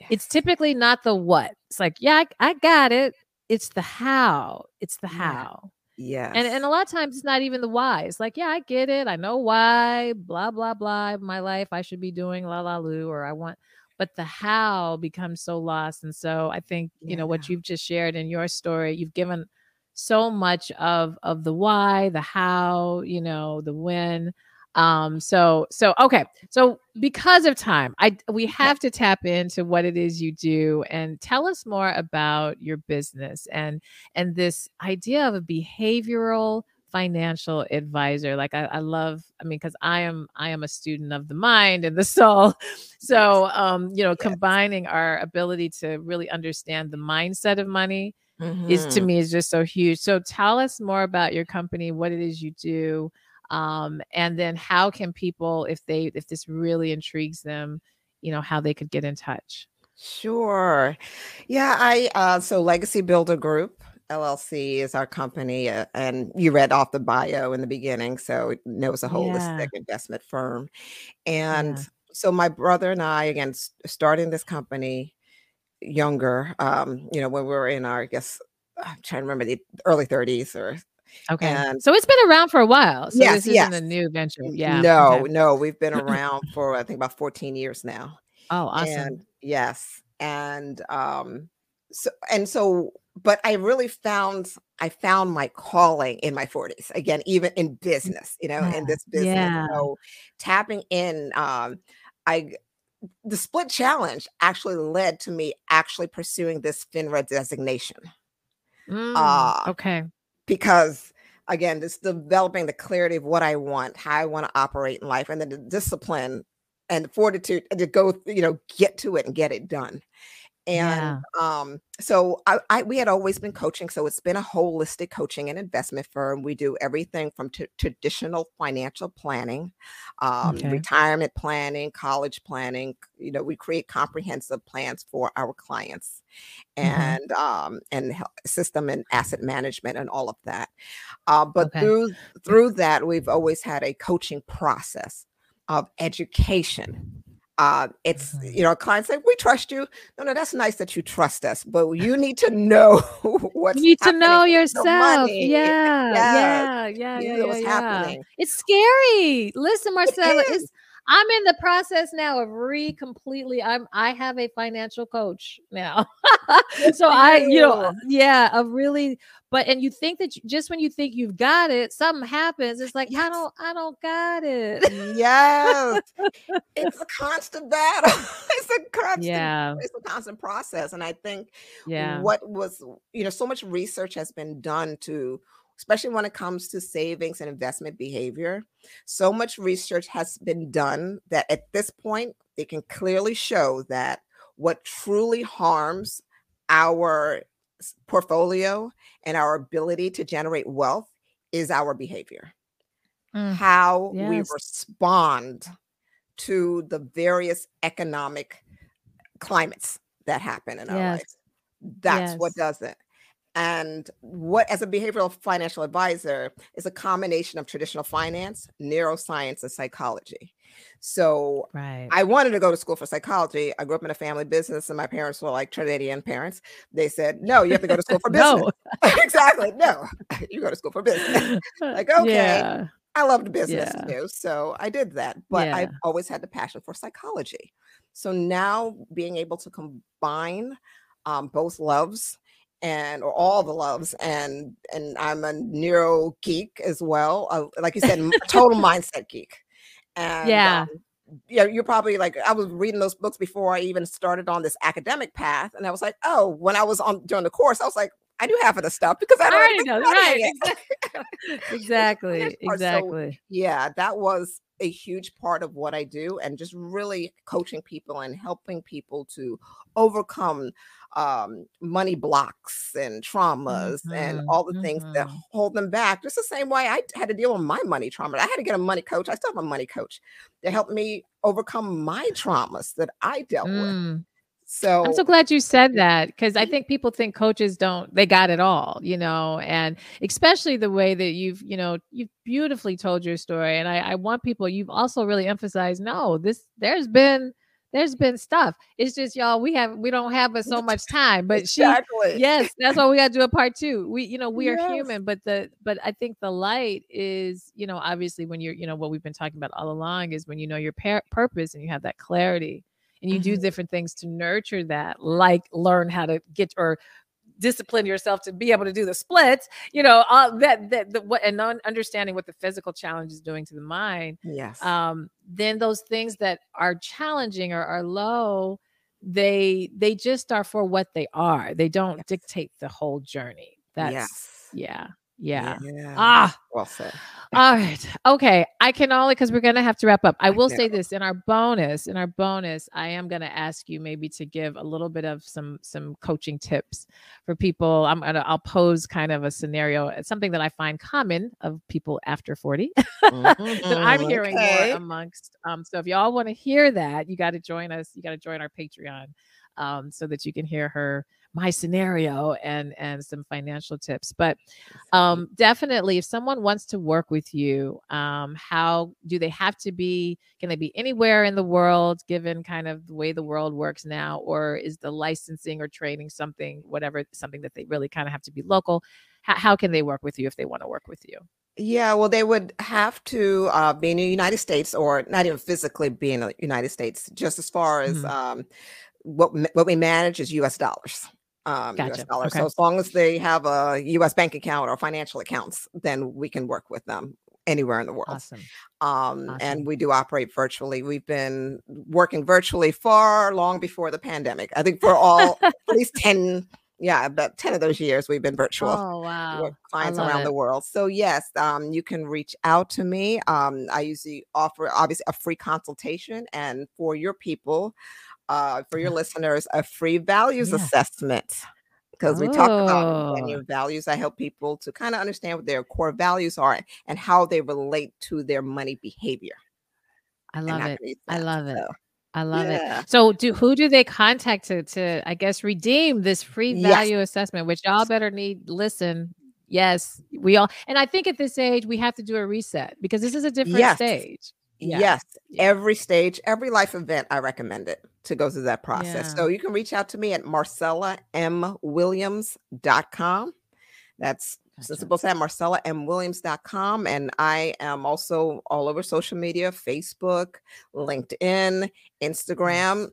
It's typically not the what. It's like, yeah, I, I got it. It's the how. It's the how. Yeah. And and a lot of times it's not even the why. It's like, yeah, I get it. I know why, blah, blah, blah. My life, I should be doing la la lu, or I want but the how becomes so lost. And so I think, you know, what you've just shared in your story, you've given so much of of the why, the how, you know, the when. Um, so so okay. So because of time, I we have to tap into what it is you do and tell us more about your business and and this idea of a behavioral financial advisor like I, I love i mean because i am i am a student of the mind and the (laughs) soul so um you know yes. combining our ability to really understand the mindset of money mm-hmm. is to mm-hmm. me is just so huge so tell us more about your company what it is you do um and then how can people if they if this really intrigues them you know how they could get in touch Sure. Yeah, I uh so Legacy Builder Group LLC is our company, uh, and you read off the bio in the beginning, so it knows a holistic yeah. investment firm. And yeah. so my brother and I, again, starting this company younger, um, you know, when we were in our, I guess, I'm trying to remember the early 30s or Okay. And so it's been around for a while. So yes, this isn't a new venture. Yeah. No, okay. no, we've been (laughs) around for I think about 14 years now. Oh, awesome. And yes. And um so and so but I really found I found my calling in my 40s again, even in mm, business, you know, yeah. in this business. Yeah. So tapping in, um, I the split challenge actually led to me actually pursuing this FINRA designation. Mm, uh, okay. Because again, this developing the clarity of what I want, how I want to operate in life, and then the discipline and fortitude to go, you know, get to it and get it done. And yeah. um, so I, I, we had always been coaching. So it's been a holistic coaching and investment firm. We do everything from t- traditional financial planning, um, okay. retirement planning, college planning. You know, we create comprehensive plans for our clients, mm-hmm. and um, and system and asset management and all of that. Uh, but okay. through through that, we've always had a coaching process of education uh, it's you know, clients say we trust you. No, no, that's nice that you trust us, but you need to know what (laughs) you need to know yourself. (laughs) Yeah, yeah, yeah, yeah, yeah, yeah. It's scary. Listen, Marcella, it it's I'm in the process now of re completely. I'm I have a financial coach now. (laughs) so I, you know, yeah, of really but and you think that you, just when you think you've got it, something happens. It's like yes. I don't I don't got it. yes. (laughs) it's a constant battle. (laughs) it's a constant yeah. it's a constant process. And I think yeah, what was, you know, so much research has been done to especially when it comes to savings and investment behavior. So much research has been done that at this point, they can clearly show that what truly harms our portfolio and our ability to generate wealth is our behavior. Mm, How yes. we respond to the various economic climates that happen in our yes. lives. That's yes. what does it. And what, as a behavioral financial advisor, is a combination of traditional finance, neuroscience, and psychology. So Right. I wanted to go to school for psychology. I grew up in a family business, and my parents were like Trinidadian parents. They said, "No, you have to go to school (laughs) for business." No. (laughs) exactly. No, (laughs) you go to school for business. Like, okay. Yeah. I loved business Yeah. too, so I did that. But Yeah. I've always had the passion for psychology. So now being able to combine um, both loves and or all the loves and and I'm a neuro geek as well. Uh, like you said, total (laughs) mindset geek. And Yeah. um, yeah, you're probably like I was reading those books before I even started on this academic path, and I was like, oh, when I was on during the course, I was like, I knew half of the stuff because I already know. Right. (laughs) (laughs) Exactly. Exactly. So Exactly. yeah, that was a huge part of what I do, and just really coaching people and helping people to overcome um, money blocks and traumas and Mhm, all the things that mhm. hold them back. Just the same way I had to deal with my money trauma. I had to get a money coach. I still have a money coach to help me overcome my traumas that I dealt with. So I'm So so glad you said that because I think people think coaches don't they got it all, you know, and especially the way that you've, you know, you've beautifully told your story. And I, I want people you've also really emphasized, no, this there's been there's been stuff. It's just y'all, we have we don't have but so much time. But (laughs) she yes that's why we got to do a part two we you know we are human but the but i think the light is you know obviously when you're you know what we've been talking about all along is when you know your par- purpose and you have that clarity and you do Mhm. different things to nurture that like learn how to get or discipline yourself to be able to do the splits you know uh, that that the, what and non- understanding what the physical challenge is doing to the mind Yes. um, then those things that are challenging or are low, they they just are for what they are. They don't Yes. dictate the whole journey. That's yes. yeah, yeah. Yeah. Ah, Well said. all right. Okay. I can only because we're gonna have to wrap up. I I will say this in our bonus, in our bonus, I am gonna ask you maybe to give a little bit of some some coaching tips for people. I'm gonna I'll pose kind of a scenario, it's something that I find common of people after 40 (laughs) that I'm Mhm, hearing okay. more amongst. Um, so if y'all want to hear that, you got to join us. You got to join our Patreon um, so that you can hear her my scenario and and some financial tips. But um, definitely, if someone wants to work with you, um, how do they have to be? Can they be anywhere in the world, given kind of the way the world works now, or is the licensing or training something, whatever, something that they really kind of have to be local? How, how can they work with you if they want to work with you? Yeah, well, they would have to uh, be in the United States, or not even physically be in the United States. Just as far as Mhm. um, what what we manage is U.S. dollars. Um, U.S. Gotcha. dollars. Okay. So as long as they have a U.S. bank account or financial accounts, then we can work with them anywhere in the world. Awesome. Um, Awesome. and we do operate virtually. We've been working virtually far long before the pandemic. I think for all (laughs) at least ten, yeah, about ten of those years we've been virtual Oh wow. with clients around it. the world. So yes, um, you can reach out to me. Um, I usually offer obviously a free consultation, and for your people, uh, for your listeners, a free values Yeah. assessment. Because we talk about Oh. your values, I help people to kind of understand what their core values are and how they relate to their money behavior. I love it. I love it. So, I love yeah. it. So do who do they contact to to I guess redeem this free Yes. value assessment, which y'all better need listen. Yes, we all and I think at this age we have to do a reset because this is a different Yes. stage. Yeah. Yes, Yeah. every stage, every life event, I recommend it to go through that process. Yeah. So you can reach out to me at marcellamwilliams.com. That's Simple as that, marcellamwilliams.com. And I am also all over social media Facebook, LinkedIn, Instagram.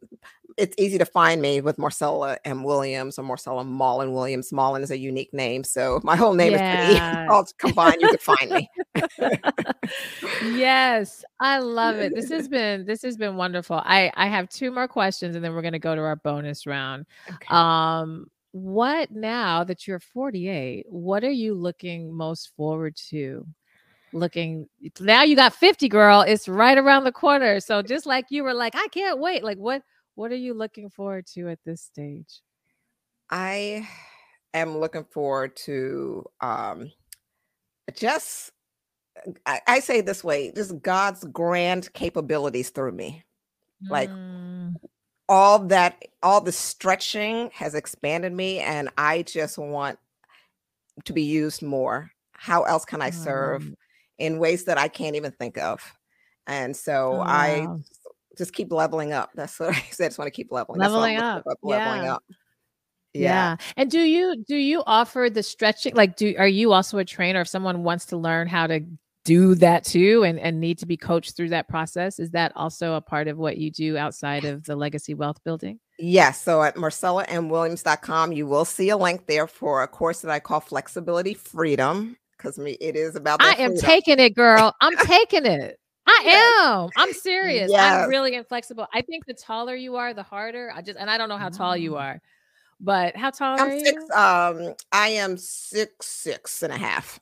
It's easy to find me with Marcella M. Williams or Marcella Mollon Williams. Mollon is a unique name. So (laughs) my whole name is pretty Yeah. all combined. You can find me. yes, I love it. This has (laughs) been this has been wonderful. I I have two more questions and then we're going to go to our bonus round. Okay. Um what now that you're 48, what are you looking most forward to? Looking now you got 50 girl, it's right around the corner. So just like you were like I can't wait. Like what what are you looking forward to at this stage? I am looking forward to um just I, I say this way, just God's grand capabilities through me. Like Mm, all that all the stretching has expanded me and I just want to be used more. How else can I serve Um, in ways that I can't even think of? And so oh, I wow. just keep leveling up. That's what (laughs) I said. I just want to keep leveling. That's what I'm Leveling up. for, leveling Yeah. up. Yeah. Yeah. And do you do you offer the stretching like do are you also a trainer if someone wants to learn how to do that too and and need to be coached through that process is that also a part of what you do outside of the legacy wealth building? Yes. So at marcellamwilliams.com, you will see a link there for a course that I call Flexibility Freedom because me it is about I am freedom. taking it girl. I'm taking it. I (laughs) Yes. am. I'm serious. Yes. I'm really inflexible. I think the taller you are, the harder. I just and I don't know how tall you Oh. are. But how tall are I'm six. you? Um, I am six, six and a half.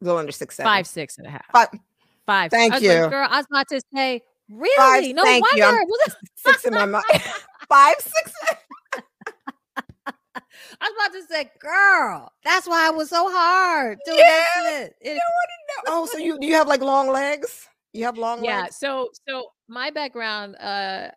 Little under six, seven. Five, six and a half. Five. Five. Thank I you. Like, girl, I was about to say, really? no thank you. I'm- Was (laughs) it- Six in my mind. (laughs) Five, six. (laughs) I was about to say, girl, that's why it was so hard. doing Yeah, shit. It- Oh, so you do you have like long legs? You have long legs. yeah. legs? So, so my background, uh,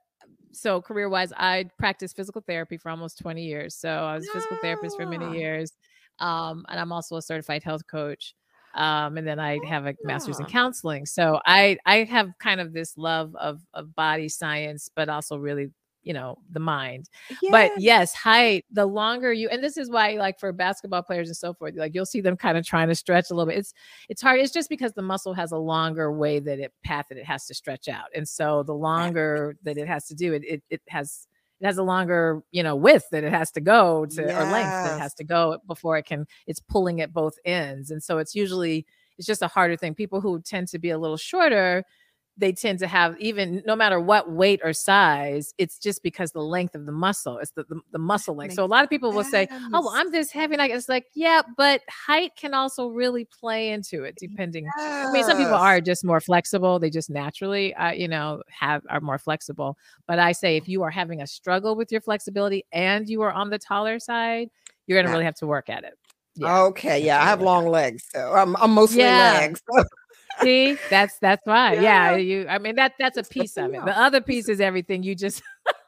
so career wise, I practiced physical therapy for almost 20 years. So I was a physical therapist for many years. Um, and I'm also a certified health coach. Um, and then I have a master's in Ah. counseling. So I I have kind of this love of of body science, but also really, you know, the mind. But yes, height, the longer you and this is why like for basketball players and so forth, like you'll see them kind of trying to stretch a little bit. It's it's hard. It's just because the muscle has a longer way that it path that it has to stretch out. And so the longer that it has to do it, it it has it has a longer, you know, width that it has to go to or length that it has to go before it can it's pulling at both ends. And so it's usually it's just a harder thing. People who tend to be a little shorter, they tend to have even no matter what weight or size, it's just because the length of the muscle, it's the, the, the muscle length. So a lot of people will say, Oh, well, I'm this heavy. And I it's like, yeah, but height can also really play into it, depending. I mean, some people are just more flexible. They just naturally, uh, you know, have are more flexible. But I say if you are having a struggle with your flexibility and you are on the taller side, you're gonna Yeah. really have to work at it. Yeah. Okay, yeah, I have long legs, so I'm, I'm mostly Yeah. legs. (laughs) See, that's that's why. Yeah. Yeah. you. I mean, that that's a piece of it. The other piece is everything you just (laughs)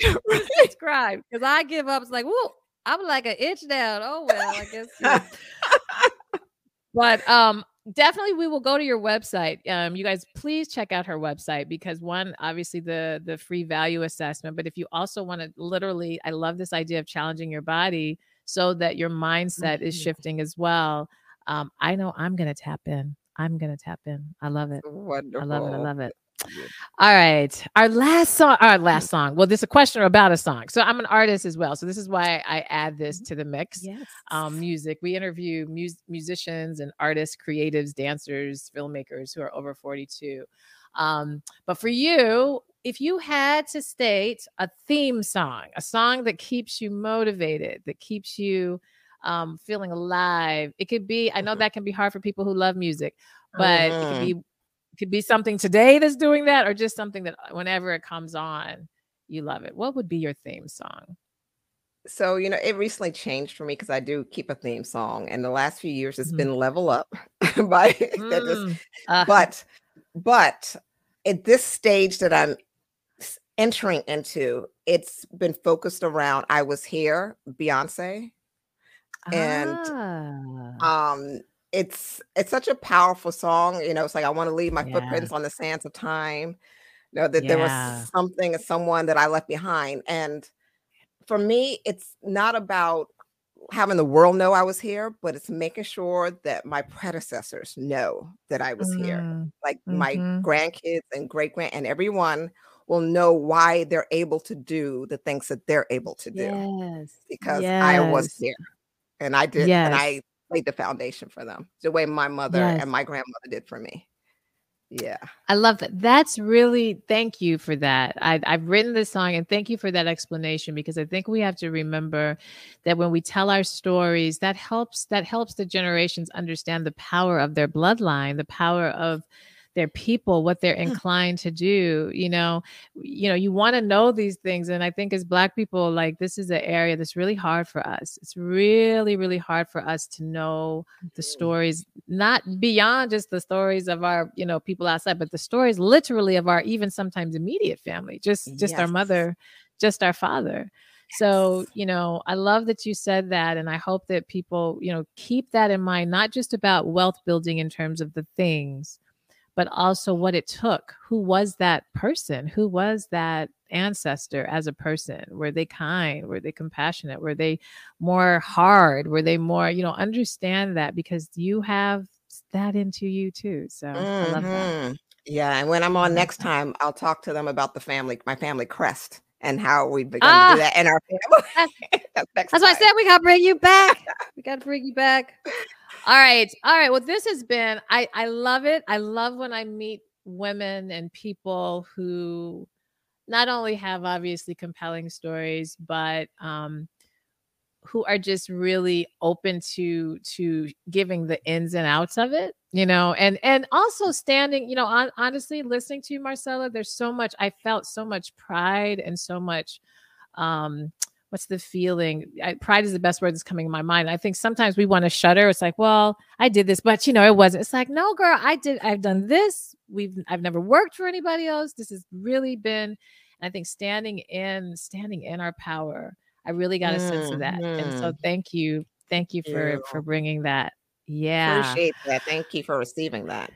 (laughs) described. Because I give up. It's like, whoa, I'm like an inch down. Oh well, I guess. yeah. (laughs) but um definitely we will go to your website um you guys please check out her website because one obviously the the free value assessment but if you also want to literally i love this idea of challenging your body so that your mindset is Mhm. shifting as well um i know i'm gonna tap in i'm gonna tap in. I love it. Wonderful. i love it. I love it. All right. Our last song our last song. Well this is a question about a song. So i'm an artist as well. So this is why i add this to the mix. Yes. um, music. We interview mus- musicians and artists, creatives, dancers, filmmakers who are over 42. Um, but for you, if you had to state a theme song, a song that keeps you motivated, that keeps you um, feeling alive, it could be. I know Mhm. that can be hard for people who love music, but it Mhm. could be it could be something today that's doing that, or just something that uh, whenever it comes on, you love it. What would be your theme song? So, you know, it recently changed for me because I do keep a theme song, and the last few years it's Mhm. been Level Up (laughs) by that just Mm, uh, but but at this stage that I'm entering into, it's been focused around I was here, Beyonce. And, Ah. Um it's it's such a powerful song, you know, it's like I want to leave my Yeah. footprints on the sands of time. You know, that there Yeah. was something and someone that I left behind. And for me, it's not about having the world know I was here, but it's making sure that my predecessors know that I was here. Mm, Like my mhm. grandkids and great grand and everyone will know why they're able to do the things that they're able to do Yes. because I was yes, here and I did and I laid the foundation for them the way my mother Yes. and my grandmother did for me. Yeah. I love that. That's really thank you for that. I, I've written this song and thank you for that explanation because I think we have to remember that when we tell our stories, that helps that helps the generations understand the power of their bloodline, the power of their people, what they're (laughs) inclined to do. You know, you know, you want to know these things. And I think as black people, like this is an area that's really hard for us. It's really, really hard for us to know the stories not beyond just the stories of our you know people outside but the stories literally of our even sometimes immediate family just just our mother just our father So, you know, I love that you said that. And I hope that people, you know, keep that in mind, not just about wealth building in terms of the things, but also what it took. Who was that person? Who was that ancestor as a person? Were they kind? Were they compassionate? Were they more hard? Were they more, you know, understand that because you have that into you too. So mm-hmm. I love that. Mm-hmm. Yeah. And when I'm on next time, I'll talk to them about the family, my family crest and how we begun ah, to do ah! that in our (laughs) family. that's, that's why I said we gotta bring you back. we gotta bring you back. (laughs) All right. All right. Well, this has been, I, I love it. I love when I meet women and people who not only have obviously compelling stories, but um, who are just really open to to giving the ins and outs of it you know and and also standing you know on, honestly listening to you marcella there's so much i felt so much pride and so much um what's the feeling? I, pride is the best word that's coming in my mind. I think sometimes we want to shudder. It's like well i did this but you know it wasn't. It's like no girl i did i've done this. We've i've never worked for anybody else. This has really been i think standing in standing in our power i really got a mm, sense of that. Mm. and so mm-hmm. thank you thank you for for bringing that. Yeah. Appreciate that. Thank you for receiving that.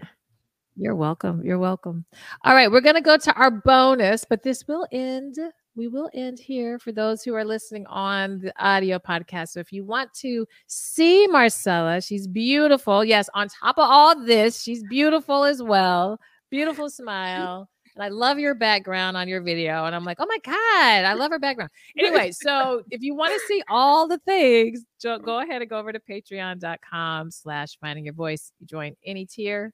You're welcome. You're welcome. All right we're going to go to our bonus but this will end we will end here for those who are listening on the audio podcast. So if you want to see Marcella, she's beautiful. Yes, on top of all this, she's beautiful as well. Beautiful smile. And I love your background on your video. And I'm like, oh my God, I love her background. Anyway, so if you want to see all the things, go ahead and go over to patreon.com slash finding your voice. You join any tier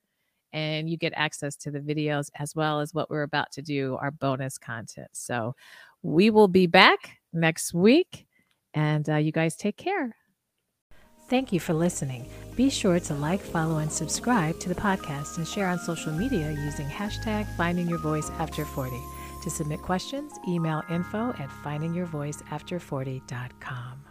and you get access to the videos as well as what we're about to do, our bonus content. So we will be back next week, and uh, you guys take care. Thank you for listening. Be sure to like, follow, and subscribe to the podcast and share on social media using hashtag finding your voice after 40. To submit questions, email info at findingyourvoiceafter40.com.